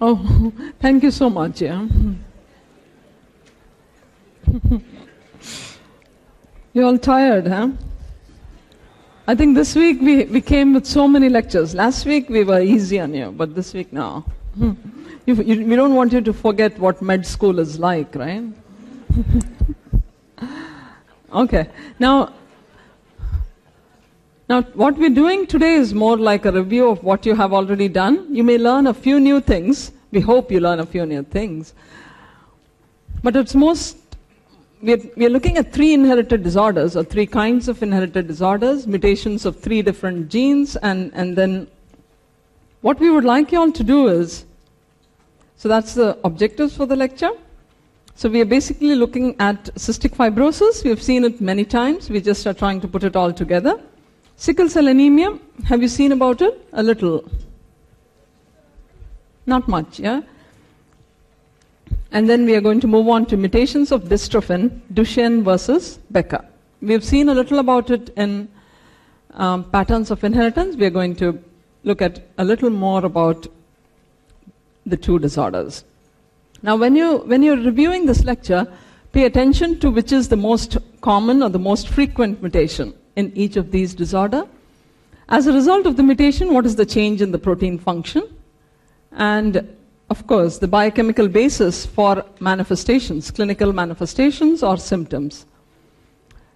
Oh, thank you so much. Yeah. You're all tired, huh? I think this week we, we came with so many lectures. Last week we were easy on you, but this week now. You, you, we don't want you to forget what med school is like, right? okay. Now, now, what we're doing today is more like a review of what you have already done. You may learn a few new things. We hope you learn a few new things. But it's most, we're, we're looking at three inherited disorders, or three kinds of inherited disorders, mutations of three different genes, and, and then what we would like you all to do is, so that's the objectives for the lecture. So we are basically looking at cystic fibrosis. We have seen it many times. We just are trying to put it all together. Sickle cell anemia, have you seen about it? A little. Not much, yeah? And then we are going to move on to mutations of dystrophin, Duchenne versus Becker. We've seen a little about it in um, patterns of inheritance. We are going to look at a little more about the two disorders. Now, when, you, when you're reviewing this lecture, pay attention to which is the most common or the most frequent mutation in each of these disorder. As a result of the mutation, what is the change in the protein function? And of course, the biochemical basis for manifestations, clinical manifestations or symptoms.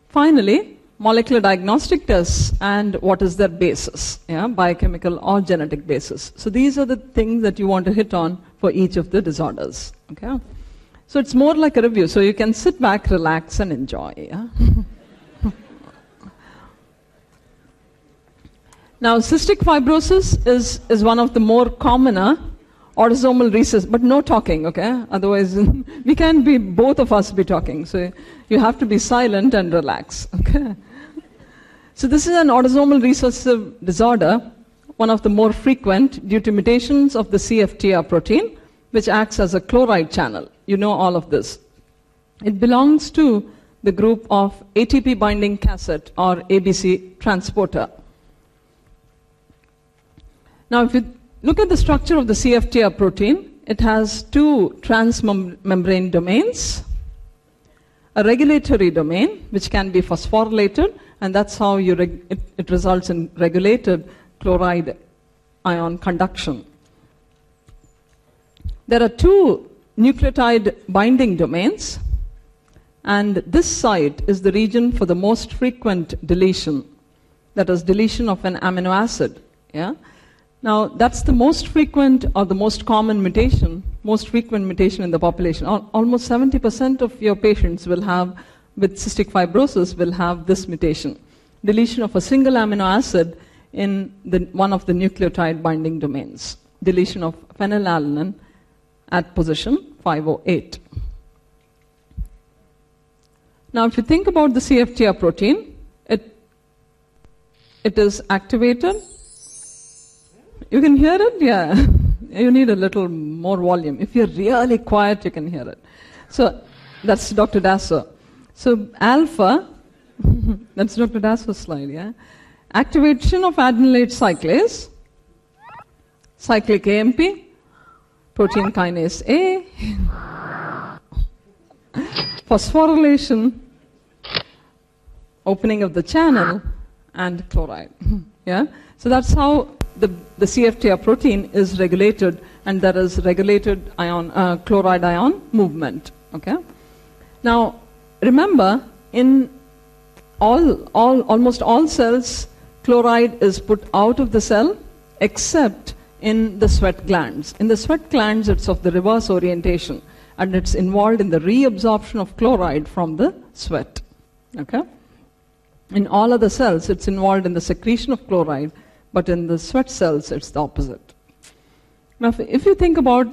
Finally, molecular diagnostic tests and what is their basis, yeah, biochemical or genetic basis. So these are the things that you want to hit on for each of the disorders. Okay? So it's more like a review. So you can sit back, relax, and enjoy. Yeah? Now, cystic fibrosis is, is one of the more commoner autosomal recessive, but no talking, okay? Otherwise, we can't be, both of us be talking. So you have to be silent and relax, okay? So this is an autosomal recessive disorder, one of the more frequent due to mutations of the CFTR protein, which acts as a chloride channel. You know all of this. It belongs to the group of ATP binding cassette or ABC transporter. Now, if you look at the structure of the CFTR protein, it has two transmembrane domains, a regulatory domain, which can be phosphorylated, and that's how reg- it, it results in regulated chloride ion conduction. There are two nucleotide binding domains, and this site is the region for the most frequent deletion, that is, deletion of an amino acid. Yeah? Now, that's the most frequent or the most common mutation, most frequent mutation in the population. Almost 70% of your patients will have, with cystic fibrosis, will have this mutation. Deletion of a single amino acid in the, one of the nucleotide binding domains. Deletion of phenylalanine at position 508. Now, if you think about the CFTR protein, it, it is activated you can hear it? Yeah. you need a little more volume. If you're really quiet, you can hear it. So that's Dr. Dasso. So alpha, that's Dr. Dasso's slide, yeah? Activation of adenylate cyclase, cyclic AMP, protein kinase A, phosphorylation, opening of the channel, and chloride. Yeah? So that's how the, the CFTR protein is regulated, and there is regulated ion, uh, chloride ion movement. Okay? Now, remember, in all, all, almost all cells, chloride is put out of the cell except in the sweat glands. In the sweat glands, it's of the reverse orientation, and it's involved in the reabsorption of chloride from the sweat. Okay? In all other cells, it's involved in the secretion of chloride but in the sweat cells, it's the opposite. Now, if you think about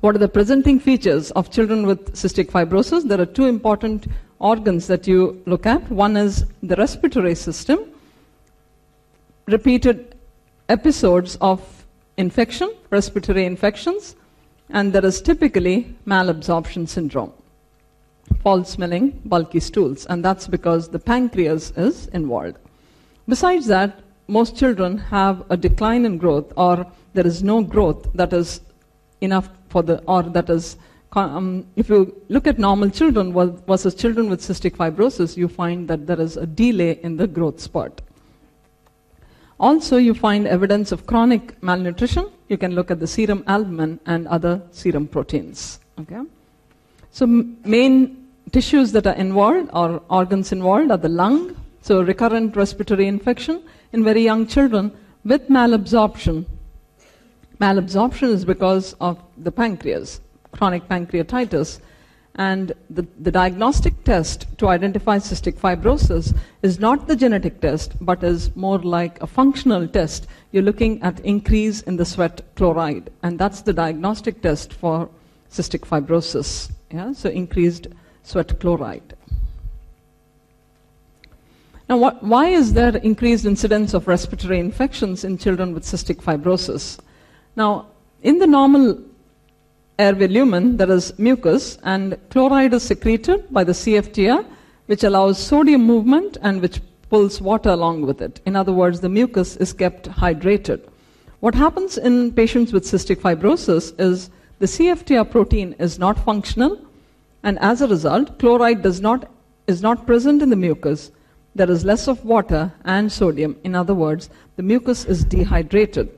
what are the presenting features of children with cystic fibrosis, there are two important organs that you look at. One is the respiratory system, repeated episodes of infection, respiratory infections, and there is typically malabsorption syndrome, foul smelling, bulky stools, and that's because the pancreas is involved. Besides that, most children have a decline in growth or there is no growth that is enough for the, or that is, um, if you look at normal children versus children with cystic fibrosis, you find that there is a delay in the growth spurt. Also, you find evidence of chronic malnutrition. You can look at the serum albumin and other serum proteins. Okay? So, main tissues that are involved or organs involved are the lung, so recurrent respiratory infection in very young children with malabsorption. Malabsorption is because of the pancreas, chronic pancreatitis. And the, the diagnostic test to identify cystic fibrosis is not the genetic test, but is more like a functional test. You're looking at increase in the sweat chloride, and that's the diagnostic test for cystic fibrosis. Yeah? So increased sweat chloride. Now, what, why is there increased incidence of respiratory infections in children with cystic fibrosis? Now, in the normal airway lumen, there is mucus, and chloride is secreted by the CFTR, which allows sodium movement and which pulls water along with it. In other words, the mucus is kept hydrated. What happens in patients with cystic fibrosis is the CFTR protein is not functional, and as a result, chloride does not, is not present in the mucus. There is less of water and sodium. In other words, the mucus is dehydrated.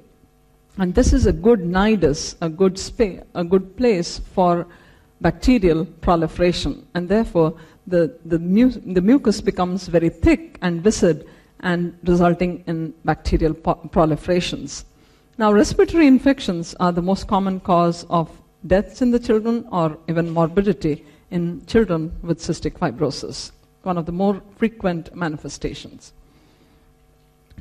And this is a good nidus, a good, spa- a good place for bacterial proliferation. And therefore, the, the, mu- the mucus becomes very thick and viscid and resulting in bacterial po- proliferations. Now, respiratory infections are the most common cause of deaths in the children or even morbidity in children with cystic fibrosis, one of the more frequent manifestations.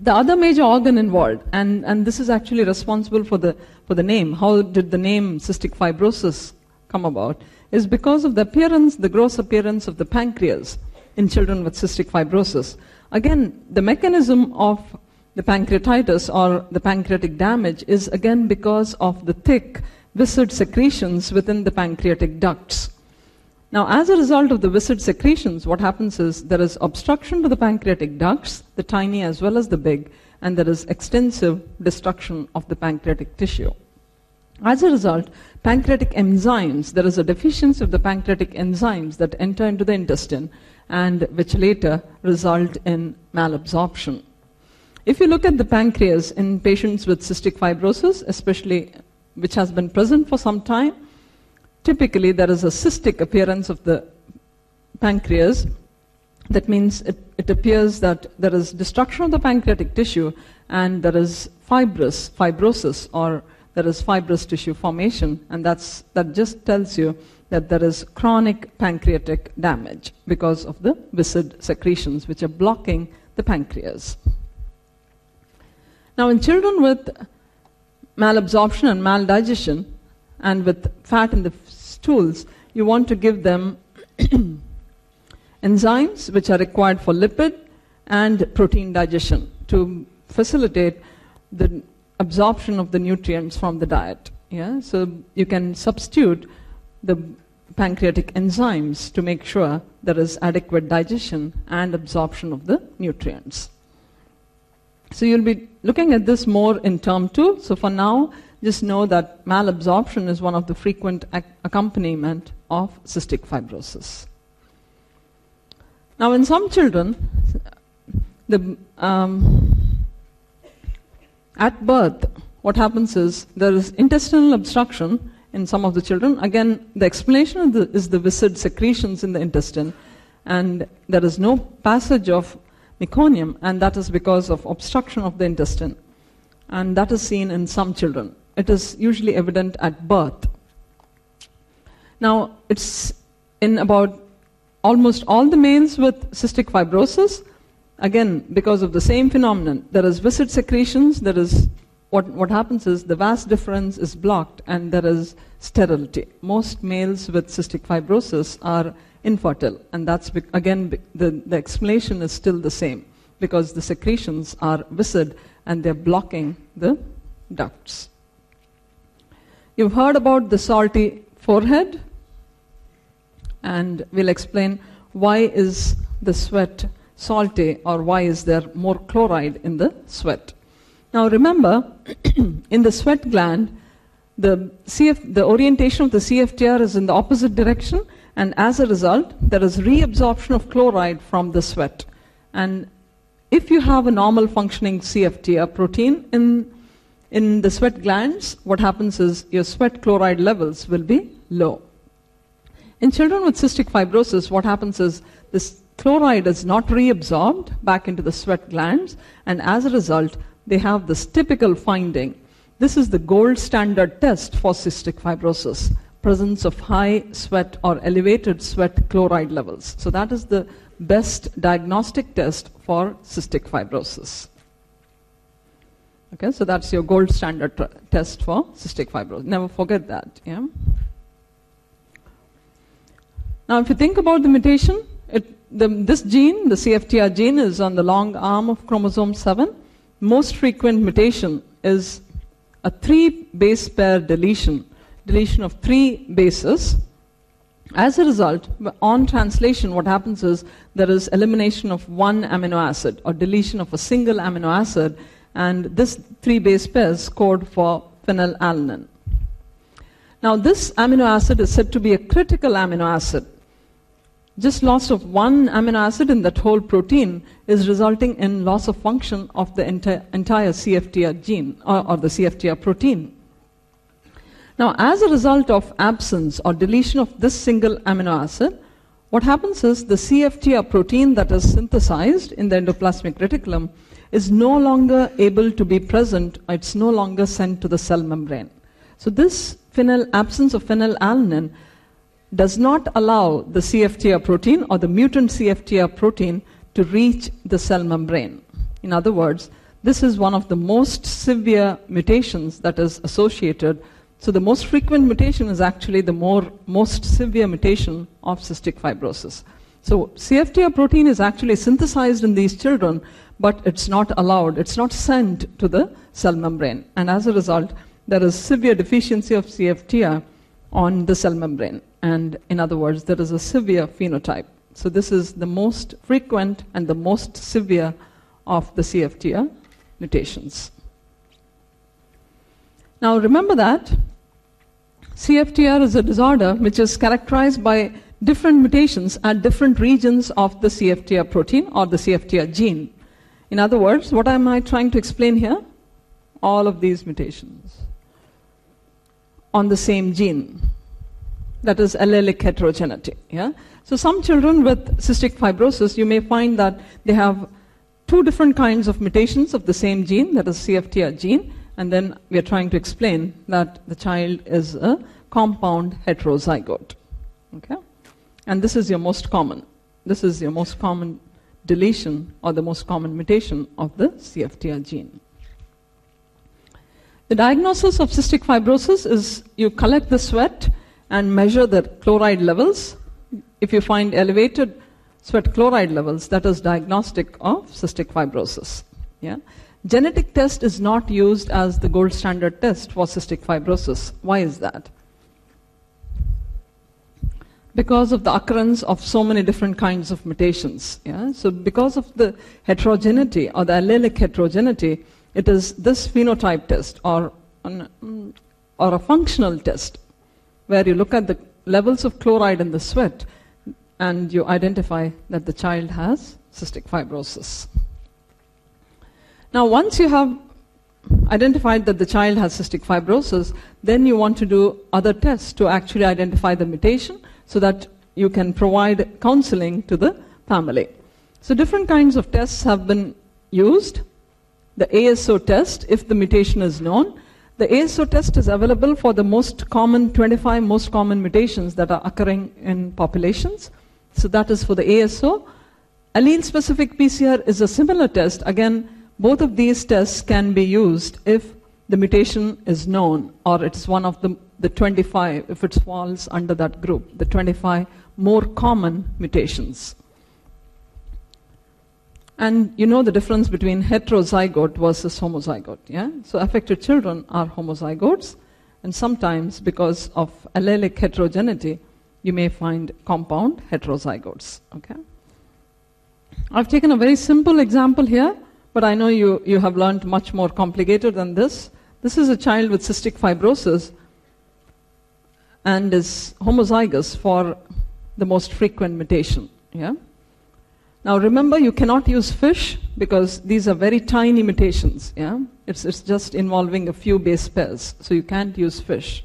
The other major organ involved, and, and this is actually responsible for the, for the name, how did the name cystic fibrosis come about, is because of the appearance, the gross appearance of the pancreas in children with cystic fibrosis. Again, the mechanism of the pancreatitis or the pancreatic damage is again because of the thick, viscid secretions within the pancreatic ducts. Now, as a result of the viscid secretions, what happens is there is obstruction to the pancreatic ducts, the tiny as well as the big, and there is extensive destruction of the pancreatic tissue. As a result, pancreatic enzymes, there is a deficiency of the pancreatic enzymes that enter into the intestine and which later result in malabsorption. If you look at the pancreas in patients with cystic fibrosis, especially which has been present for some time, typically there is a cystic appearance of the pancreas. That means it, it appears that there is destruction of the pancreatic tissue and there is fibrous, fibrosis, or there is fibrous tissue formation, and that's, that just tells you that there is chronic pancreatic damage because of the viscid secretions which are blocking the pancreas. Now, in children with malabsorption and maldigestion, and with fat in the stools, you want to give them enzymes which are required for lipid and protein digestion to facilitate the absorption of the nutrients from the diet. Yeah? So you can substitute the pancreatic enzymes to make sure there is adequate digestion and absorption of the nutrients. So you'll be looking at this more in term two. So for now, just know that malabsorption is one of the frequent ac- accompaniment of cystic fibrosis. Now, in some children, the, um, at birth, what happens is there is intestinal obstruction in some of the children. Again, the explanation the, is the viscid secretions in the intestine, and there is no passage of meconium, and that is because of obstruction of the intestine. And that is seen in some children. It is usually evident at birth. Now, it's in about almost all the males with cystic fibrosis, again, because of the same phenomenon. There is viscid secretions, there is what, what happens is the vas deferens is blocked and there is sterility. Most males with cystic fibrosis are infertile, and that's be- again be- the, the explanation is still the same because the secretions are viscid and they're blocking the ducts. You've heard about the salty forehead, and we'll explain why is the sweat salty or why is there more chloride in the sweat. Now remember, in the sweat gland, the, CF, the orientation of the CFTR is in the opposite direction, and as a result, there is reabsorption of chloride from the sweat. And if you have a normal functioning CFTR protein in, in the sweat glands, what happens is your sweat chloride levels will be low. In children with cystic fibrosis, what happens is this chloride is not reabsorbed back into the sweat glands, and as a result, they have this typical finding. This is the gold standard test for cystic fibrosis presence of high sweat or elevated sweat chloride levels. So, that is the best diagnostic test for cystic fibrosis. Okay, so that's your gold standard tr- test for cystic fibrosis. Never forget that. Yeah. Now, if you think about the mutation, it, the, this gene, the CFTR gene, is on the long arm of chromosome 7. Most frequent mutation is a three base pair deletion, deletion of three bases. As a result, on translation, what happens is there is elimination of one amino acid or deletion of a single amino acid, and this three base pairs code for phenylalanine. Now, this amino acid is said to be a critical amino acid just loss of one amino acid in that whole protein is resulting in loss of function of the enti- entire CFTR gene or, or the CFTR protein. Now, as a result of absence or deletion of this single amino acid, what happens is the CFTR protein that is synthesized in the endoplasmic reticulum is no longer able to be present, it's no longer sent to the cell membrane. So, this phenyl, absence of phenylalanine does not allow the CFTR protein or the mutant CFTR protein to reach the cell membrane. In other words, this is one of the most severe mutations that is associated. So, the most frequent mutation is actually the more, most severe mutation of cystic fibrosis. So, CFTR protein is actually synthesized in these children, but it's not allowed, it's not sent to the cell membrane. And as a result, there is severe deficiency of CFTR on the cell membrane. And in other words, there is a severe phenotype. So, this is the most frequent and the most severe of the CFTR mutations. Now, remember that CFTR is a disorder which is characterized by different mutations at different regions of the CFTR protein or the CFTR gene. In other words, what am I trying to explain here? All of these mutations on the same gene. That is allelic heterogeneity. Yeah? So some children with cystic fibrosis, you may find that they have two different kinds of mutations of the same gene, that is CFTR gene, and then we are trying to explain that the child is a compound heterozygote. Okay? And this is your most common. This is your most common deletion or the most common mutation of the CFTR gene. The diagnosis of cystic fibrosis is you collect the sweat and measure the chloride levels. If you find elevated sweat chloride levels, that is diagnostic of cystic fibrosis. Yeah? Genetic test is not used as the gold standard test for cystic fibrosis. Why is that? Because of the occurrence of so many different kinds of mutations. Yeah? So, because of the heterogeneity or the allelic heterogeneity, it is this phenotype test or, an, mm, or a functional test where you look at the levels of chloride in the sweat and you identify that the child has cystic fibrosis. Now, once you have identified that the child has cystic fibrosis, then you want to do other tests to actually identify the mutation so that you can provide counseling to the family. So, different kinds of tests have been used the ASO test, if the mutation is known. The ASO test is available for the most common, 25 most common mutations that are occurring in populations. So that is for the ASO. Allele specific PCR is a similar test. Again, both of these tests can be used if the mutation is known or it's one of the, the 25, if it falls under that group, the 25 more common mutations. And you know the difference between heterozygote versus homozygote, yeah? So affected children are homozygotes, and sometimes because of allelic heterogeneity, you may find compound heterozygotes, okay? I've taken a very simple example here, but I know you, you have learned much more complicated than this. This is a child with cystic fibrosis and is homozygous for the most frequent mutation. Yeah? Now remember, you cannot use FISH because these are very tiny mutations. Yeah? It's, it's just involving a few base pairs, so you can't use FISH.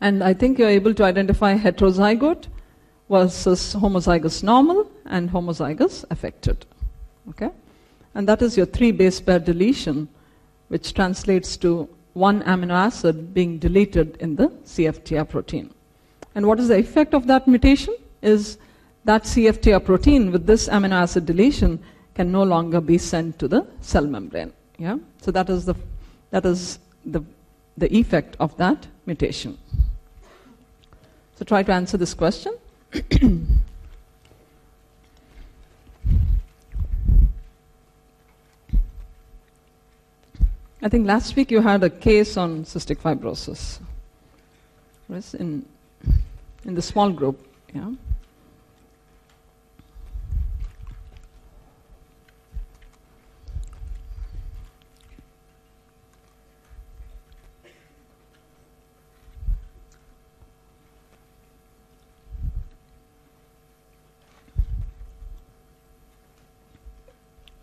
And I think you're able to identify heterozygote versus homozygous normal and homozygous affected. Okay? And that is your three base pair deletion, which translates to one amino acid being deleted in the CFTR protein. And what is the effect of that mutation? Is that CFTR protein with this amino acid deletion can no longer be sent to the cell membrane. Yeah? So that is the that is the the effect of that mutation. So try to answer this question. I think last week you had a case on cystic fibrosis. Yes, in in the small group, yeah.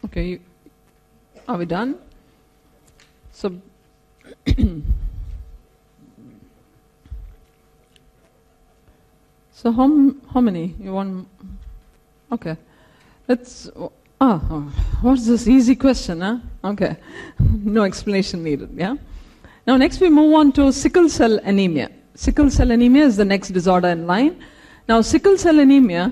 Okay, are we done? So, so how, how many? You want? Okay, let's. Ah, oh, what's this easy question? Huh? Okay, no explanation needed. Yeah. Now next we move on to sickle cell anemia. Sickle cell anemia is the next disorder in line. Now sickle cell anemia.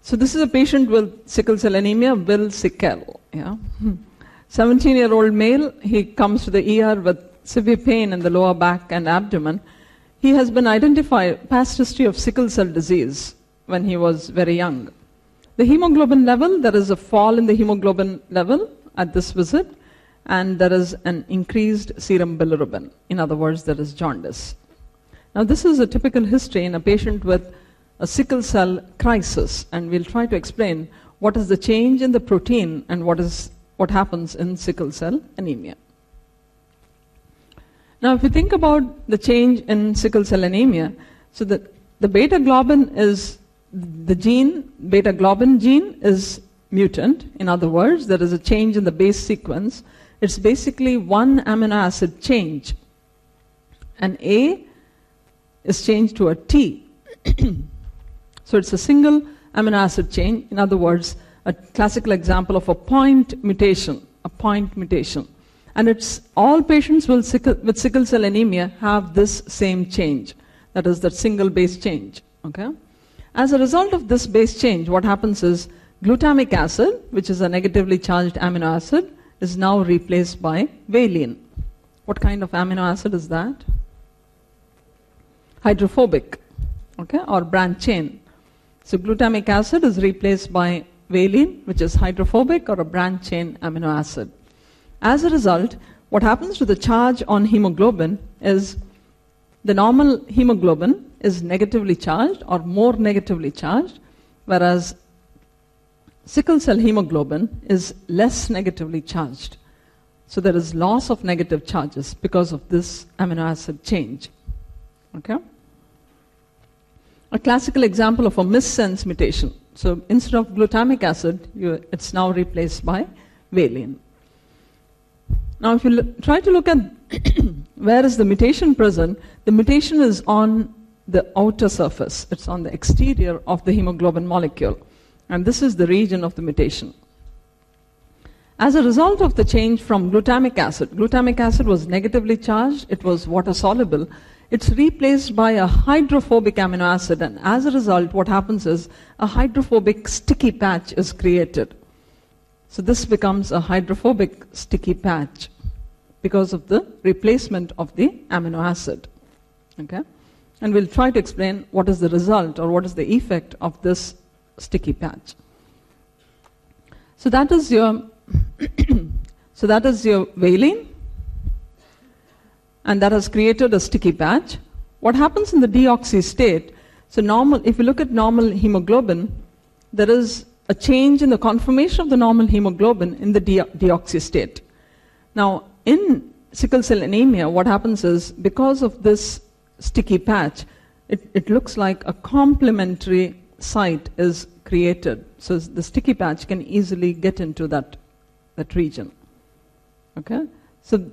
So this is a patient with sickle cell anemia, Will Sickle. Yeah. 17 year old male, he comes to the ER with severe pain in the lower back and abdomen. He has been identified past history of sickle cell disease when he was very young. The hemoglobin level, there is a fall in the hemoglobin level at this visit, and there is an increased serum bilirubin. In other words, there is jaundice. Now, this is a typical history in a patient with a sickle cell crisis, and we'll try to explain what is the change in the protein and what is what happens in sickle cell anemia. Now, if you think about the change in sickle cell anemia, so the, the beta globin is the gene, beta globin gene is mutant. In other words, there is a change in the base sequence. It's basically one amino acid change. And A is changed to a T. so it's a single amino acid change. In other words, a classical example of a point mutation, a point mutation. And it's all patients with sickle, with sickle cell anemia have this same change. That is that single base change. Okay? As a result of this base change, what happens is glutamic acid, which is a negatively charged amino acid, is now replaced by valine. What kind of amino acid is that? Hydrophobic, okay, or branch chain. So glutamic acid is replaced by valine, which is hydrophobic or a branch chain amino acid. As a result, what happens to the charge on hemoglobin is the normal hemoglobin is negatively charged or more negatively charged, whereas sickle cell hemoglobin is less negatively charged. So there is loss of negative charges because of this amino acid change. Okay? A classical example of a missense mutation. So instead of glutamic acid, you, it's now replaced by valine. Now, if you try to look at where is the mutation present, the mutation is on the outer surface. It's on the exterior of the hemoglobin molecule. And this is the region of the mutation. As a result of the change from glutamic acid, glutamic acid was negatively charged, it was water soluble, it's replaced by a hydrophobic amino acid, and as a result, what happens is a hydrophobic sticky patch is created. So this becomes a hydrophobic sticky patch because of the replacement of the amino acid. Okay? And we'll try to explain what is the result or what is the effect of this sticky patch. So that is your so that is your valine and that has created a sticky patch. What happens in the deoxy state? So normal, if you look at normal hemoglobin, there is a change in the conformation of the normal hemoglobin in the de- deoxy state. Now, in sickle cell anemia, what happens is because of this sticky patch, it, it looks like a complementary site is created. So the sticky patch can easily get into that, that region. Okay? So,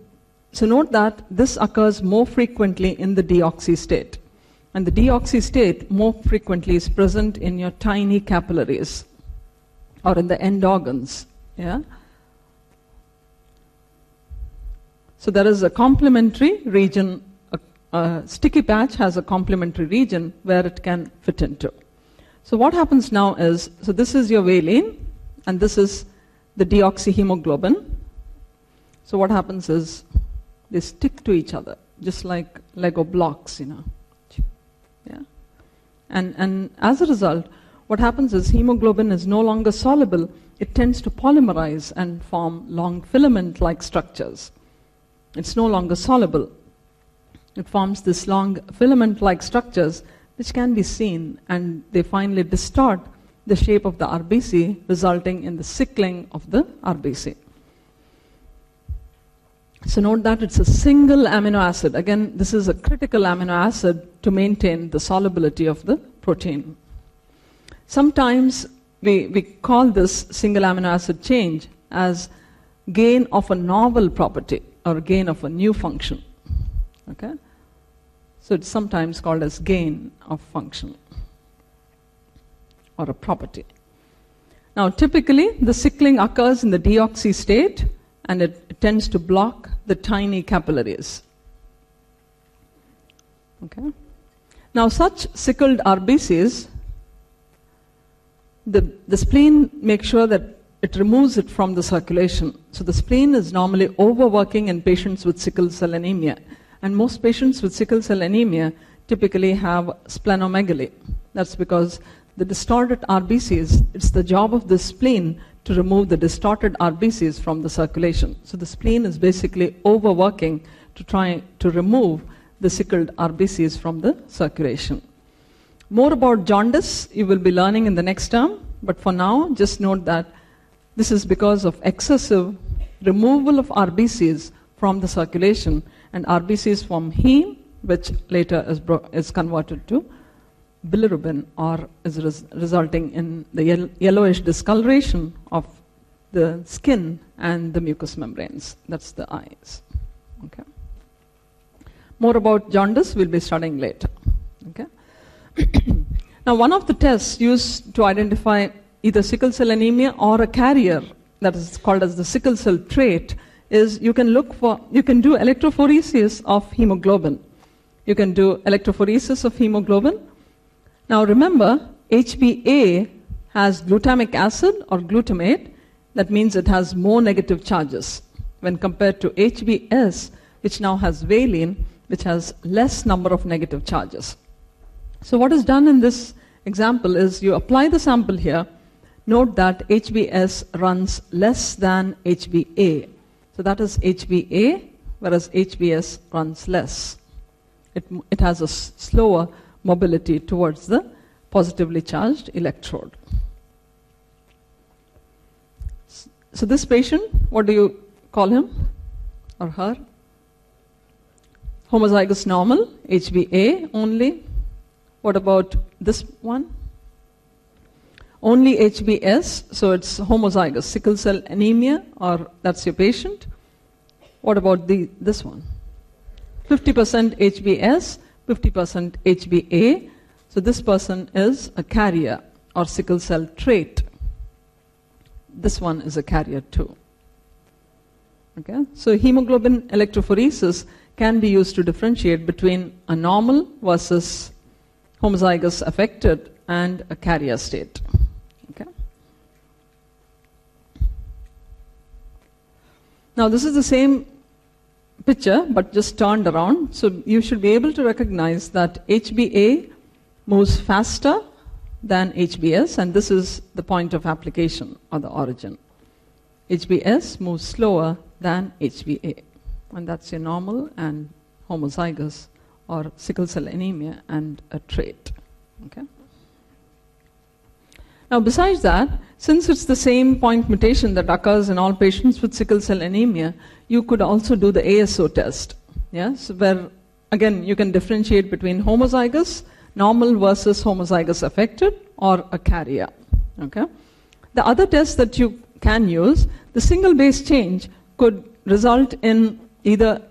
so note that this occurs more frequently in the deoxy state. And the deoxy state more frequently is present in your tiny capillaries or in the end organs. Yeah? So there is a complementary region, a, a sticky patch has a complementary region where it can fit into. So what happens now is, so this is your valine, and this is the deoxyhemoglobin. So what happens is, they stick to each other, just like Lego blocks, you know. Yeah. And, and as a result, what happens is hemoglobin is no longer soluble, it tends to polymerize and form long filament like structures. It's no longer soluble. It forms this long filament like structures which can be seen, and they finally distort the shape of the RBC, resulting in the sickling of the RBC. So note that it's a single amino acid. Again, this is a critical amino acid to maintain the solubility of the protein. Sometimes we, we call this single amino acid change as gain of a novel property or gain of a new function. Okay? So it's sometimes called as gain of function or a property. Now, typically, the sickling occurs in the deoxy state and it tends to block the tiny capillaries. Okay? Now, such sickled RBCs, the, the spleen makes sure that it removes it from the circulation. So the spleen is normally overworking in patients with sickle cell anemia. And most patients with sickle cell anemia typically have splenomegaly. That's because the distorted RBCs, it's the job of the spleen to remove the distorted RBCs from the circulation. So the spleen is basically overworking to try to remove the sickled RBCs from the circulation. More about jaundice you will be learning in the next term, but for now, just note that this is because of excessive removal of RBCs from the circulation, and RBCs from heme, which later is, bro- is converted to bilirubin, or is res- resulting in the yel- yellowish discoloration of the skin and the mucous membranes. That's the eyes. Okay. More about jaundice we'll be studying later. Okay. now, one of the tests used to identify either sickle cell anemia or a carrier that is called as the sickle cell trait is you can look for you can do electrophoresis of hemoglobin you can do electrophoresis of hemoglobin now remember hba has glutamic acid or glutamate that means it has more negative charges when compared to hbs which now has valine which has less number of negative charges so what is done in this example is you apply the sample here Note that HBS runs less than HBA. So that is HBA, whereas HBS runs less. It, it has a slower mobility towards the positively charged electrode. So this patient, what do you call him or her? Homozygous normal, HBA only. What about this one? only HBS, so it's homozygous, sickle cell anemia, or that's your patient. What about the, this one? 50% HBS, 50% HBA. So this person is a carrier or sickle cell trait. This one is a carrier too. Okay? So hemoglobin electrophoresis can be used to differentiate between a normal versus homozygous affected and a carrier state. Okay? Now, this is the same picture but just turned around. So, you should be able to recognize that HBA moves faster than HBS, and this is the point of application or the origin. HBS moves slower than HBA, and that's your normal and homozygous or sickle cell anemia and a trait. Okay? Now, besides that, since it's the same point mutation that occurs in all patients with sickle cell anemia, you could also do the ASO test, yes, where again, you can differentiate between homozygous, normal versus homozygous affected, or a carrier. Okay? The other test that you can use, the single base change could result in either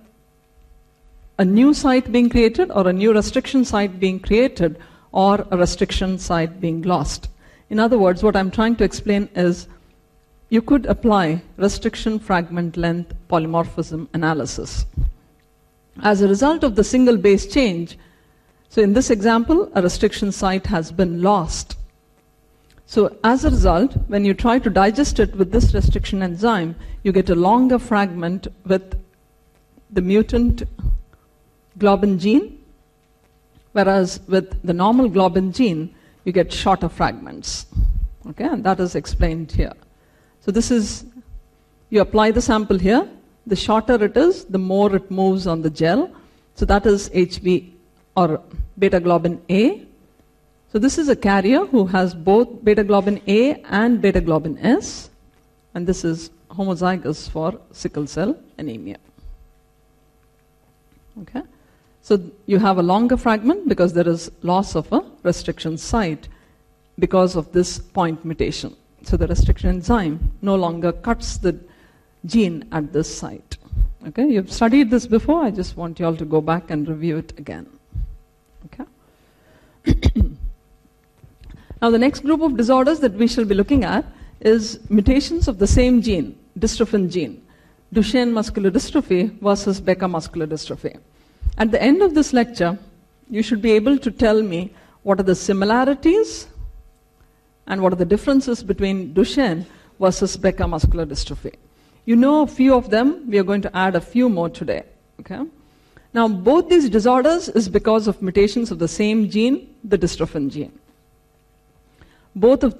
a new site being created or a new restriction site being created or a restriction site being lost. In other words, what I'm trying to explain is you could apply restriction fragment length polymorphism analysis. As a result of the single base change, so in this example, a restriction site has been lost. So as a result, when you try to digest it with this restriction enzyme, you get a longer fragment with the mutant globin gene, whereas with the normal globin gene, you get shorter fragments. Okay, and that is explained here. So this is, you apply the sample here, the shorter it is, the more it moves on the gel. So that is HB or beta globin A. So this is a carrier who has both beta globin A and beta globin S, and this is homozygous for sickle cell anemia. Okay? So you have a longer fragment because there is loss of a restriction site because of this point mutation. So the restriction enzyme no longer cuts the gene at this site. Okay, you've studied this before. I just want you all to go back and review it again. Okay. now the next group of disorders that we shall be looking at is mutations of the same gene, dystrophin gene, Duchenne muscular dystrophy versus Becker muscular dystrophy. At the end of this lecture, you should be able to tell me what are the similarities and what are the differences between Duchenne versus Becker muscular dystrophy. You know a few of them, we are going to add a few more today. Okay? Now, both these disorders is because of mutations of the same gene, the dystrophin gene. Both of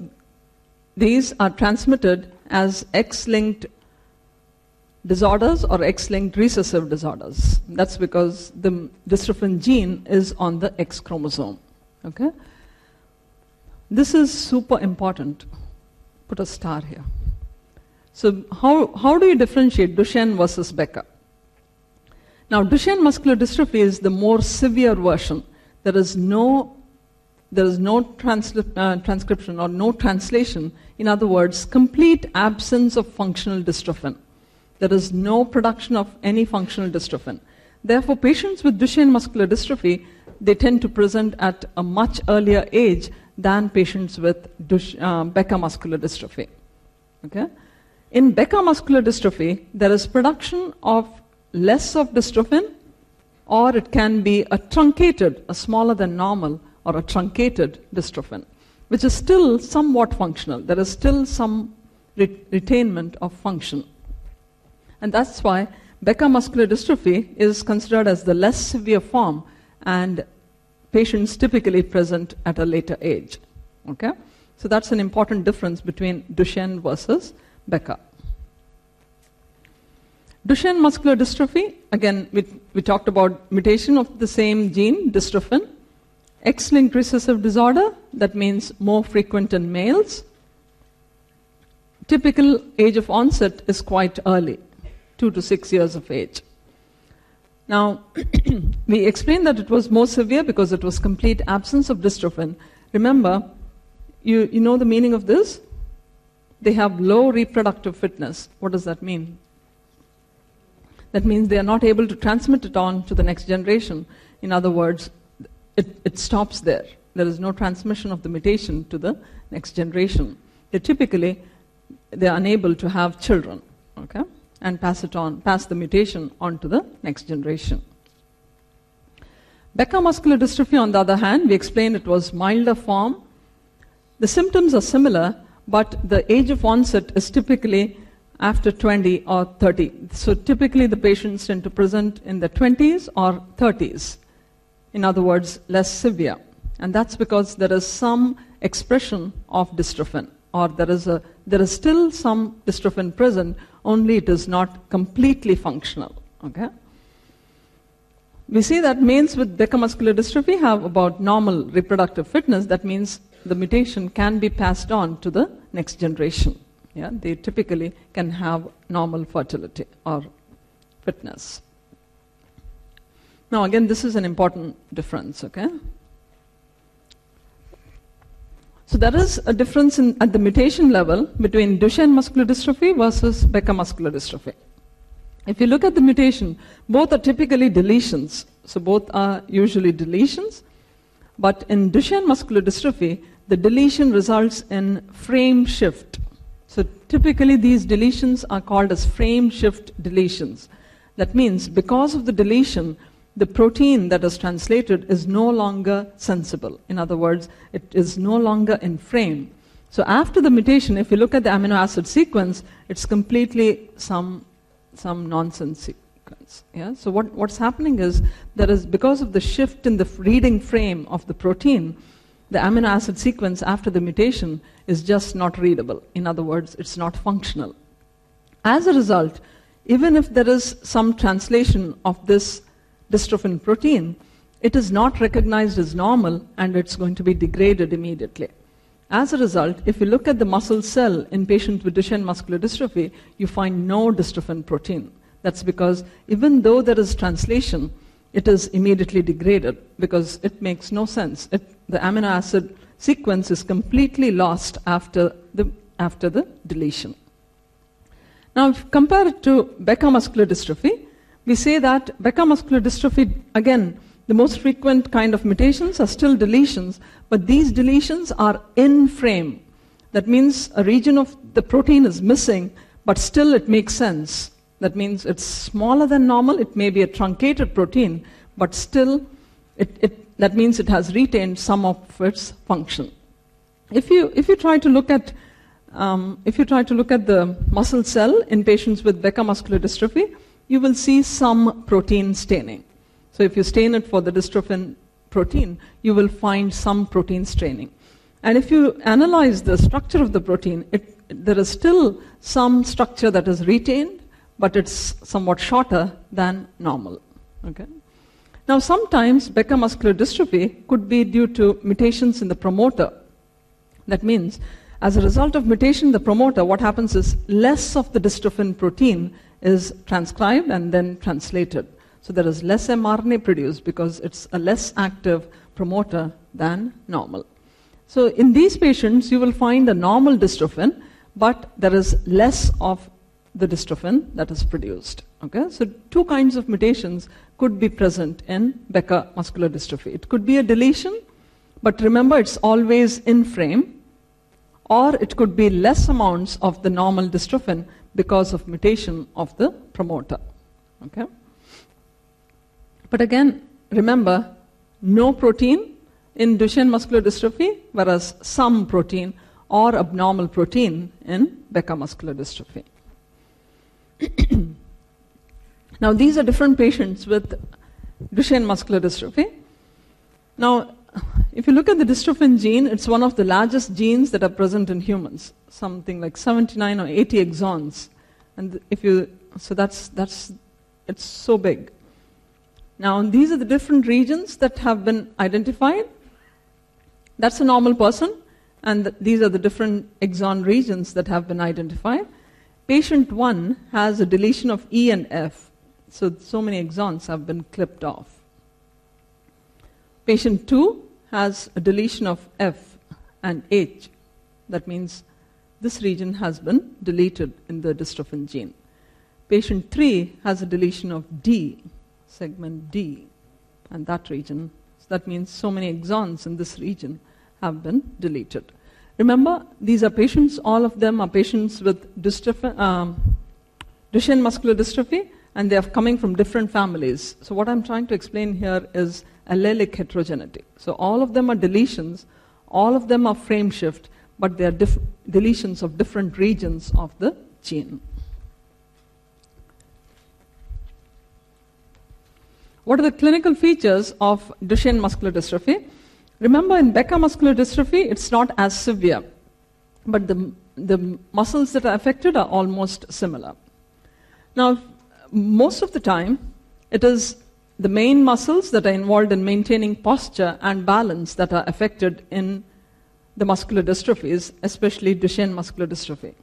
these are transmitted as X linked disorders or X linked recessive disorders. That's because the dystrophin gene is on the X chromosome. Okay? This is super important. Put a star here. So, how, how do you differentiate Duchenne versus Becker? Now, Duchenne muscular dystrophy is the more severe version. There is no, there is no transli- uh, transcription or no translation. In other words, complete absence of functional dystrophin. There is no production of any functional dystrophin. Therefore, patients with Duchenne muscular dystrophy, they tend to present at a much earlier age than patients with Dush, uh, Becker muscular dystrophy. Okay? In Becker muscular dystrophy, there is production of less of dystrophin, or it can be a truncated, a smaller than normal, or a truncated dystrophin, which is still somewhat functional. There is still some re- retainment of function. And that's why Becker muscular dystrophy is considered as the less severe form and patients typically present at a later age. Okay? So that's an important difference between Duchenne versus Becker. Duchenne muscular dystrophy, again, we, we talked about mutation of the same gene, dystrophin. X linked recessive disorder, that means more frequent in males. Typical age of onset is quite early two to six years of age. Now, we explained that it was more severe because it was complete absence of dystrophin. Remember, you, you know the meaning of this? They have low reproductive fitness. What does that mean? That means they are not able to transmit it on to the next generation. In other words, it, it stops there. There is no transmission of the mutation to the next generation. They typically they are unable to have children. Okay? And pass it on, pass the mutation on to the next generation. Becker muscular dystrophy, on the other hand, we explained it was milder form. The symptoms are similar, but the age of onset is typically after 20 or 30. So typically the patients tend to present in the 20s or 30s. In other words, less severe. And that's because there is some expression of dystrophin, or there is, a, there is still some dystrophin present, only it is not completely functional. Okay? We see that males with Becker muscular dystrophy have about normal reproductive fitness. That means the mutation can be passed on to the next generation. Yeah? They typically can have normal fertility or fitness. Now, again, this is an important difference, okay? So there is a difference in, at the mutation level between Duchenne muscular dystrophy versus Becker muscular dystrophy. If you look at the mutation, both are typically deletions. So both are usually deletions. But in Duchenne muscular dystrophy, the deletion results in frame shift. So typically these deletions are called as frame shift deletions. That means because of the deletion, the protein that is translated is no longer sensible. In other words, it is no longer in frame. So after the mutation, if you look at the amino acid sequence, it's completely some, some nonsense sequence. Yeah? So what, what's happening is there is, because of the shift in the reading frame of the protein, the amino acid sequence after the mutation is just not readable. In other words, it's not functional. As a result, even if there is some translation of this dystrophin protein, it is not recognized as normal and it's going to be degraded immediately. As a result, if you look at the muscle cell in patients with Duchenne muscular dystrophy, you find no dystrophin protein. That's because even though there is translation, it is immediately degraded because it makes no sense. It, the amino acid sequence is completely lost after the, after the deletion. Now, if you compare it to Becker muscular dystrophy, we say that Becker muscular dystrophy, again, the most frequent kind of mutations are still deletions, but these deletions are in frame. That means a region of the protein is missing, but still it makes sense. That means it's smaller than normal, it may be a truncated protein, but still it, it, that means it has retained some of its function. If you, if you try to look at um, if you try to look at the muscle cell in patients with Becker muscular dystrophy, you will see some protein staining. So if you stain it for the dystrophin protein, you will find some protein staining. And if you analyze the structure of the protein, it, there is still some structure that is retained, but it's somewhat shorter than normal. Okay? Now, sometimes Becker muscular dystrophy could be due to mutations in the promoter. That means, as a result of mutation in the promoter, what happens is less of the dystrophin protein is transcribed and then translated. So there is less mRNA produced because it's a less active promoter than normal. So in these patients, you will find the normal dystrophin, but there is less of the dystrophin that is produced. Okay? So two kinds of mutations could be present in Becker muscular dystrophy. It could be a deletion, but remember it's always in frame, or it could be less amounts of the normal dystrophin because of mutation of the promoter. Okay? But again, remember, no protein in Duchenne muscular dystrophy, whereas some protein or abnormal protein in Becker muscular dystrophy. now, these are different patients with Duchenne muscular dystrophy. Now, if you look at the dystrophin gene, it's one of the largest genes that are present in humans, something like 79 or 80 exons. And if you, so that's, that's, it's so big. Now, these are the different regions that have been identified. That's a normal person, and th- these are the different exon regions that have been identified. Patient 1 has a deletion of E and F, so so many exons have been clipped off. Patient 2 has a deletion of F and H. That means this region has been deleted in the dystrophin gene. Patient 3 has a deletion of D, segment D, and that region. So that means so many exons in this region have been deleted. Remember, these are patients, all of them are patients with dystrophin, um, Duchenne muscular dystrophy, and they are coming from different families. So, what I'm trying to explain here is allelic heterogeneity. So, all of them are deletions, all of them are frame shift, but they are deletions of different regions of the gene. What are the clinical features of Duchenne muscular dystrophy? Remember, in Becker muscular dystrophy, it's not as severe, but the, the muscles that are affected are almost similar. Now, most of the time, it is the main muscles that are involved in maintaining posture and balance that are affected in the muscular dystrophies, especially Duchenne muscular dystrophy.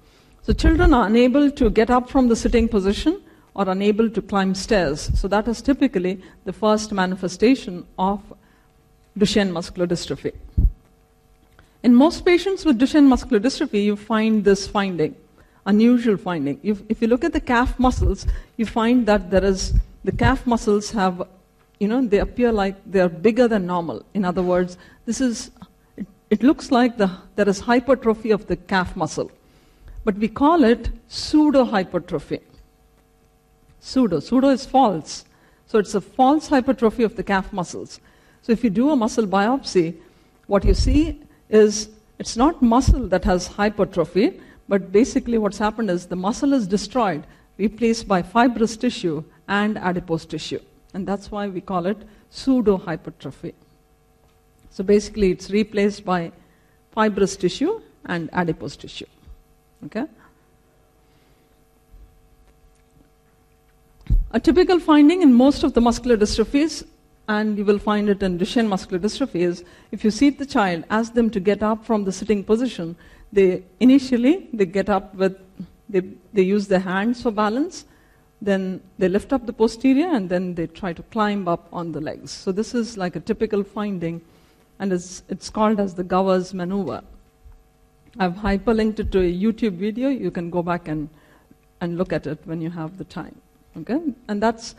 So, children are unable to get up from the sitting position or unable to climb stairs. So that is typically the first manifestation of Duchenne muscular dystrophy. In most patients with Duchenne muscular dystrophy, you find this finding, unusual finding. If, if you look at the calf muscles, you find that there is the calf muscles have, you know, they appear like they are bigger than normal. In other words, this is it, looks like the, there is hypertrophy of the calf muscle, but we call it pseudo hypertrophy. Pseudo. Pseudo is false. So it's a false hypertrophy of the calf muscles. So if you do a muscle biopsy, what you see is it's not muscle that has hypertrophy, but basically what's happened is the muscle is destroyed, replaced by fibrous tissue and adipose tissue. And that's why we call it pseudo hypertrophy. So basically, it's replaced by fibrous tissue and adipose tissue. Okay? A typical finding in most of the muscular dystrophies, and you will find it in Duchenne muscular dystrophy, is if you seat the child, ask them to get up from the sitting position, they initially they get up with they, they use their hands for balance, then they lift up the posterior, and then they try to climb up on the legs. So this is like a typical finding, and it's, it's called as the Gower's maneuver. I've hyperlinked it to a YouTube video. You can go back and, and look at it when you have the time. Okay? And that's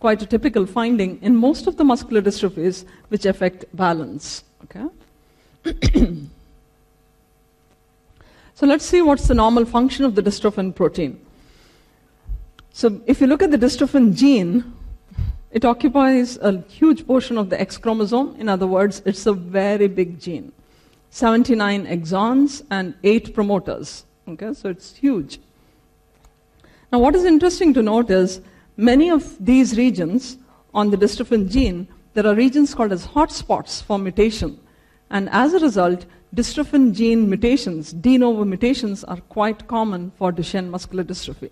quite a typical finding in most of the muscular dystrophies which affect balance. Okay? so let's see what's the normal function of the dystrophin protein. So if you look at the dystrophin gene, it occupies a huge portion of the X chromosome. In other words, it's a very big gene. 79 exons and 8 promoters. Okay, so it's huge. Now, what is interesting to note is many of these regions on the dystrophin gene, there are regions called as hotspots for mutation. And as a result, dystrophin gene mutations, de novo mutations, are quite common for Duchenne muscular dystrophy.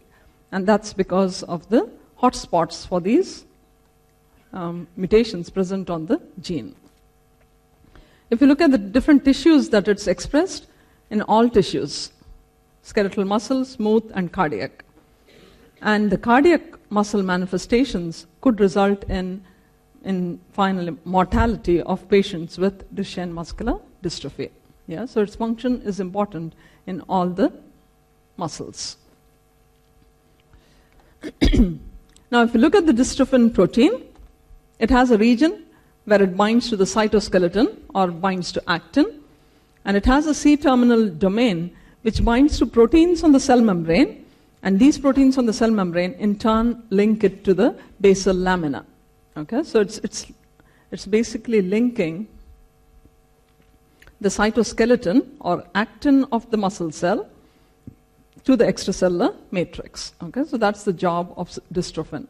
And that's because of the hotspots for these um, mutations present on the gene. If you look at the different tissues that it's expressed, in all tissues skeletal muscle, smooth, and cardiac. And the cardiac muscle manifestations could result in, in final mortality of patients with Duchenne muscular dystrophy. Yeah, so its function is important in all the muscles. now, if you look at the dystrophin protein, it has a region where it binds to the cytoskeleton or binds to actin, and it has a C terminal domain which binds to proteins on the cell membrane, and these proteins on the cell membrane in turn link it to the basal lamina. Okay, so it's, it's, it's basically linking the cytoskeleton or actin of the muscle cell to the extracellular matrix. Okay, so that's the job of dystrophin.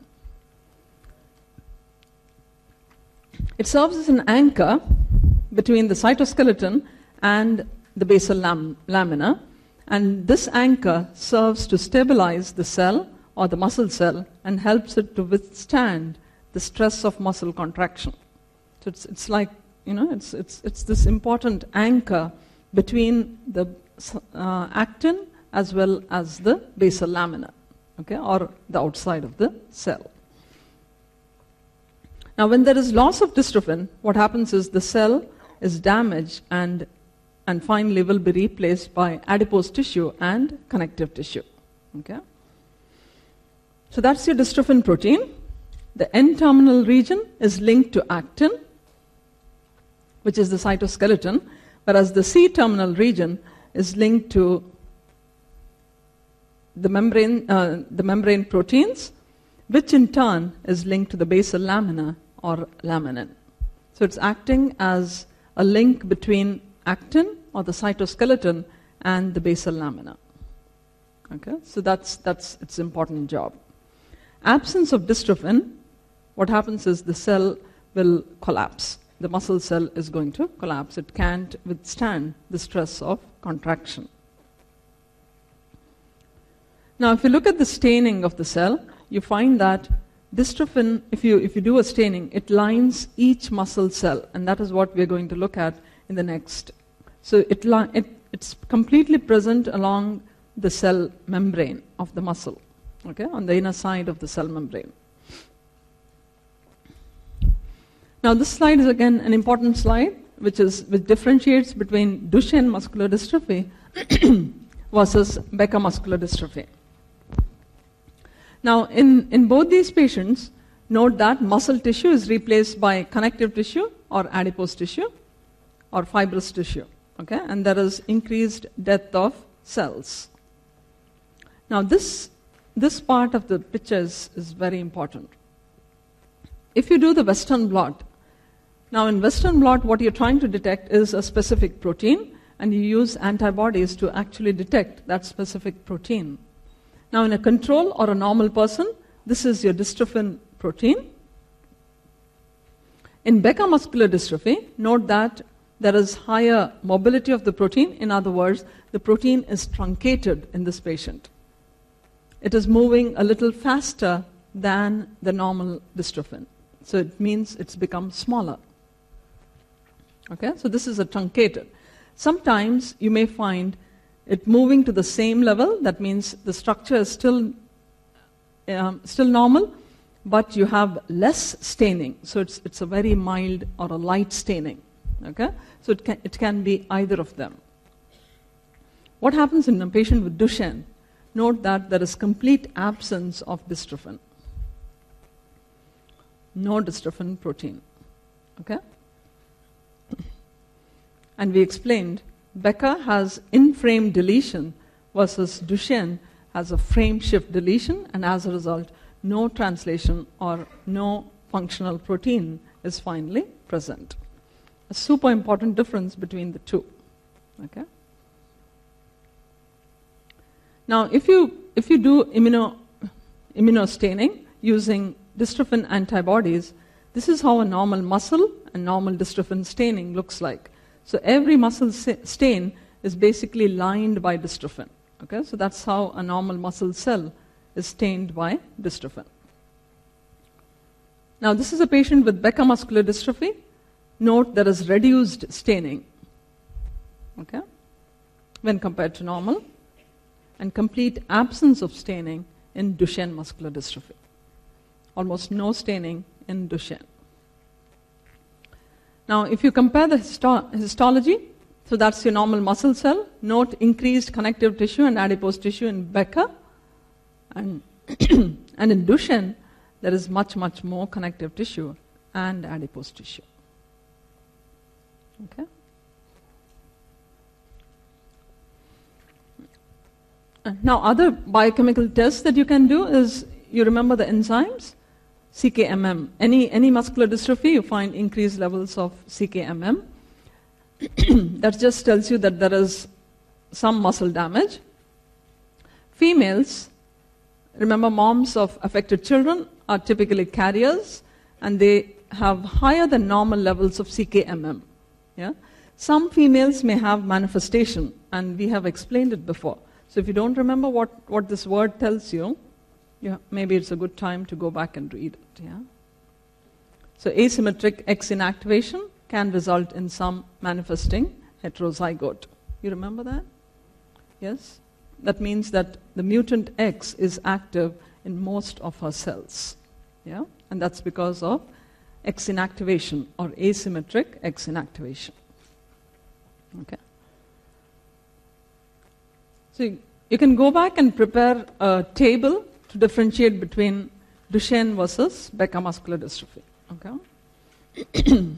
It serves as an anchor between the cytoskeleton and the basal lam- lamina, and this anchor serves to stabilize the cell or the muscle cell and helps it to withstand the stress of muscle contraction. So it's, it's like, you know, it's, it's, it's this important anchor between the uh, actin as well as the basal lamina, okay, or the outside of the cell. Now, when there is loss of dystrophin, what happens is the cell is damaged and, and finally will be replaced by adipose tissue and connective tissue. Okay? So that's your dystrophin protein. The N terminal region is linked to actin, which is the cytoskeleton, whereas the C terminal region is linked to the membrane, uh, the membrane proteins, which in turn is linked to the basal lamina or laminin. So it's acting as a link between actin or the cytoskeleton and the basal lamina. Okay, so that's, that's its important job. Absence of dystrophin, what happens is the cell will collapse. The muscle cell is going to collapse. It can't withstand the stress of contraction. Now, if you look at the staining of the cell, you find that Dystrophin, if you, if you do a staining, it lines each muscle cell, and that is what we're going to look at in the next. So it, it, it's completely present along the cell membrane of the muscle. okay, on the inner side of the cell membrane. Now, this slide is again an important slide, which, is, which differentiates between Duchenne muscular dystrophy versus Becker muscular dystrophy. Now, in, in both these patients, note that muscle tissue is replaced by connective tissue or adipose tissue or fibrous tissue, okay? And there is increased death of cells. Now, this, this part of the pictures is very important. If you do the Western blot, now in Western blot, what you're trying to detect is a specific protein, and you use antibodies to actually detect that specific protein. Now, in a control or a normal person, this is your dystrophin protein. In Becker muscular dystrophy, note that there is higher mobility of the protein. In other words, the protein is truncated in this patient. It is moving a little faster than the normal dystrophin. So it means it's become smaller. Okay, so this is a truncated. Sometimes you may find it moving to the same level, that means the structure is still, um, still normal, but you have less staining. So it's, it's a very mild or a light staining. Okay? So it can, it can be either of them. What happens in a patient with Duchenne? Note that there is complete absence of dystrophin. No dystrophin protein. Okay? And we explained Becker has in frame deletion versus Duchenne has a frame shift deletion, and as a result, no translation or no functional protein is finally present. A super important difference between the two. Okay? Now, if you, if you do immuno, immunostaining using dystrophin antibodies, this is how a normal muscle and normal dystrophin staining looks like. So every muscle stain is basically lined by dystrophin. Okay, so that's how a normal muscle cell is stained by dystrophin. Now, this is a patient with Becker muscular dystrophy. Note there is reduced staining, okay, when compared to normal, and complete absence of staining in Duchenne muscular dystrophy. Almost no staining in Duchenne. Now, if you compare the histo- histology, so that's your normal muscle cell, note increased connective tissue and adipose tissue in Becker, and, and in Duchenne, there is much, much more connective tissue and adipose tissue. Okay? Now, other biochemical tests that you can do is you remember the enzymes? CKMM. Any, any muscular dystrophy, you find increased levels of CKMM. that just tells you that there is some muscle damage. Females, remember, moms of affected children are typically carriers and they have higher than normal levels of CKMM. Yeah? Some females may have manifestation, and we have explained it before. So if you don't remember what, what this word tells you, yeah, maybe it's a good time to go back and read it. Yeah? So asymmetric X inactivation can result in some manifesting heterozygote. You remember that? Yes? That means that the mutant X is active in most of our cells. Yeah? And that's because of X inactivation or asymmetric X inactivation. Okay? So you can go back and prepare a table to differentiate between Duchenne versus Becker muscular dystrophy. Okay?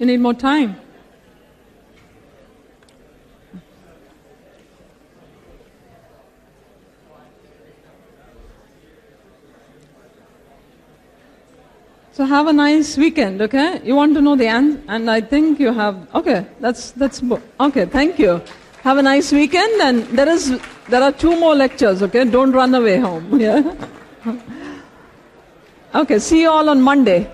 You need more time. So have a nice weekend, okay? You want to know the answer, and I think you have. Okay, that's that's okay. Thank you. Have a nice weekend, and there is there are two more lectures, okay? Don't run away home. Yeah. Okay. See you all on Monday.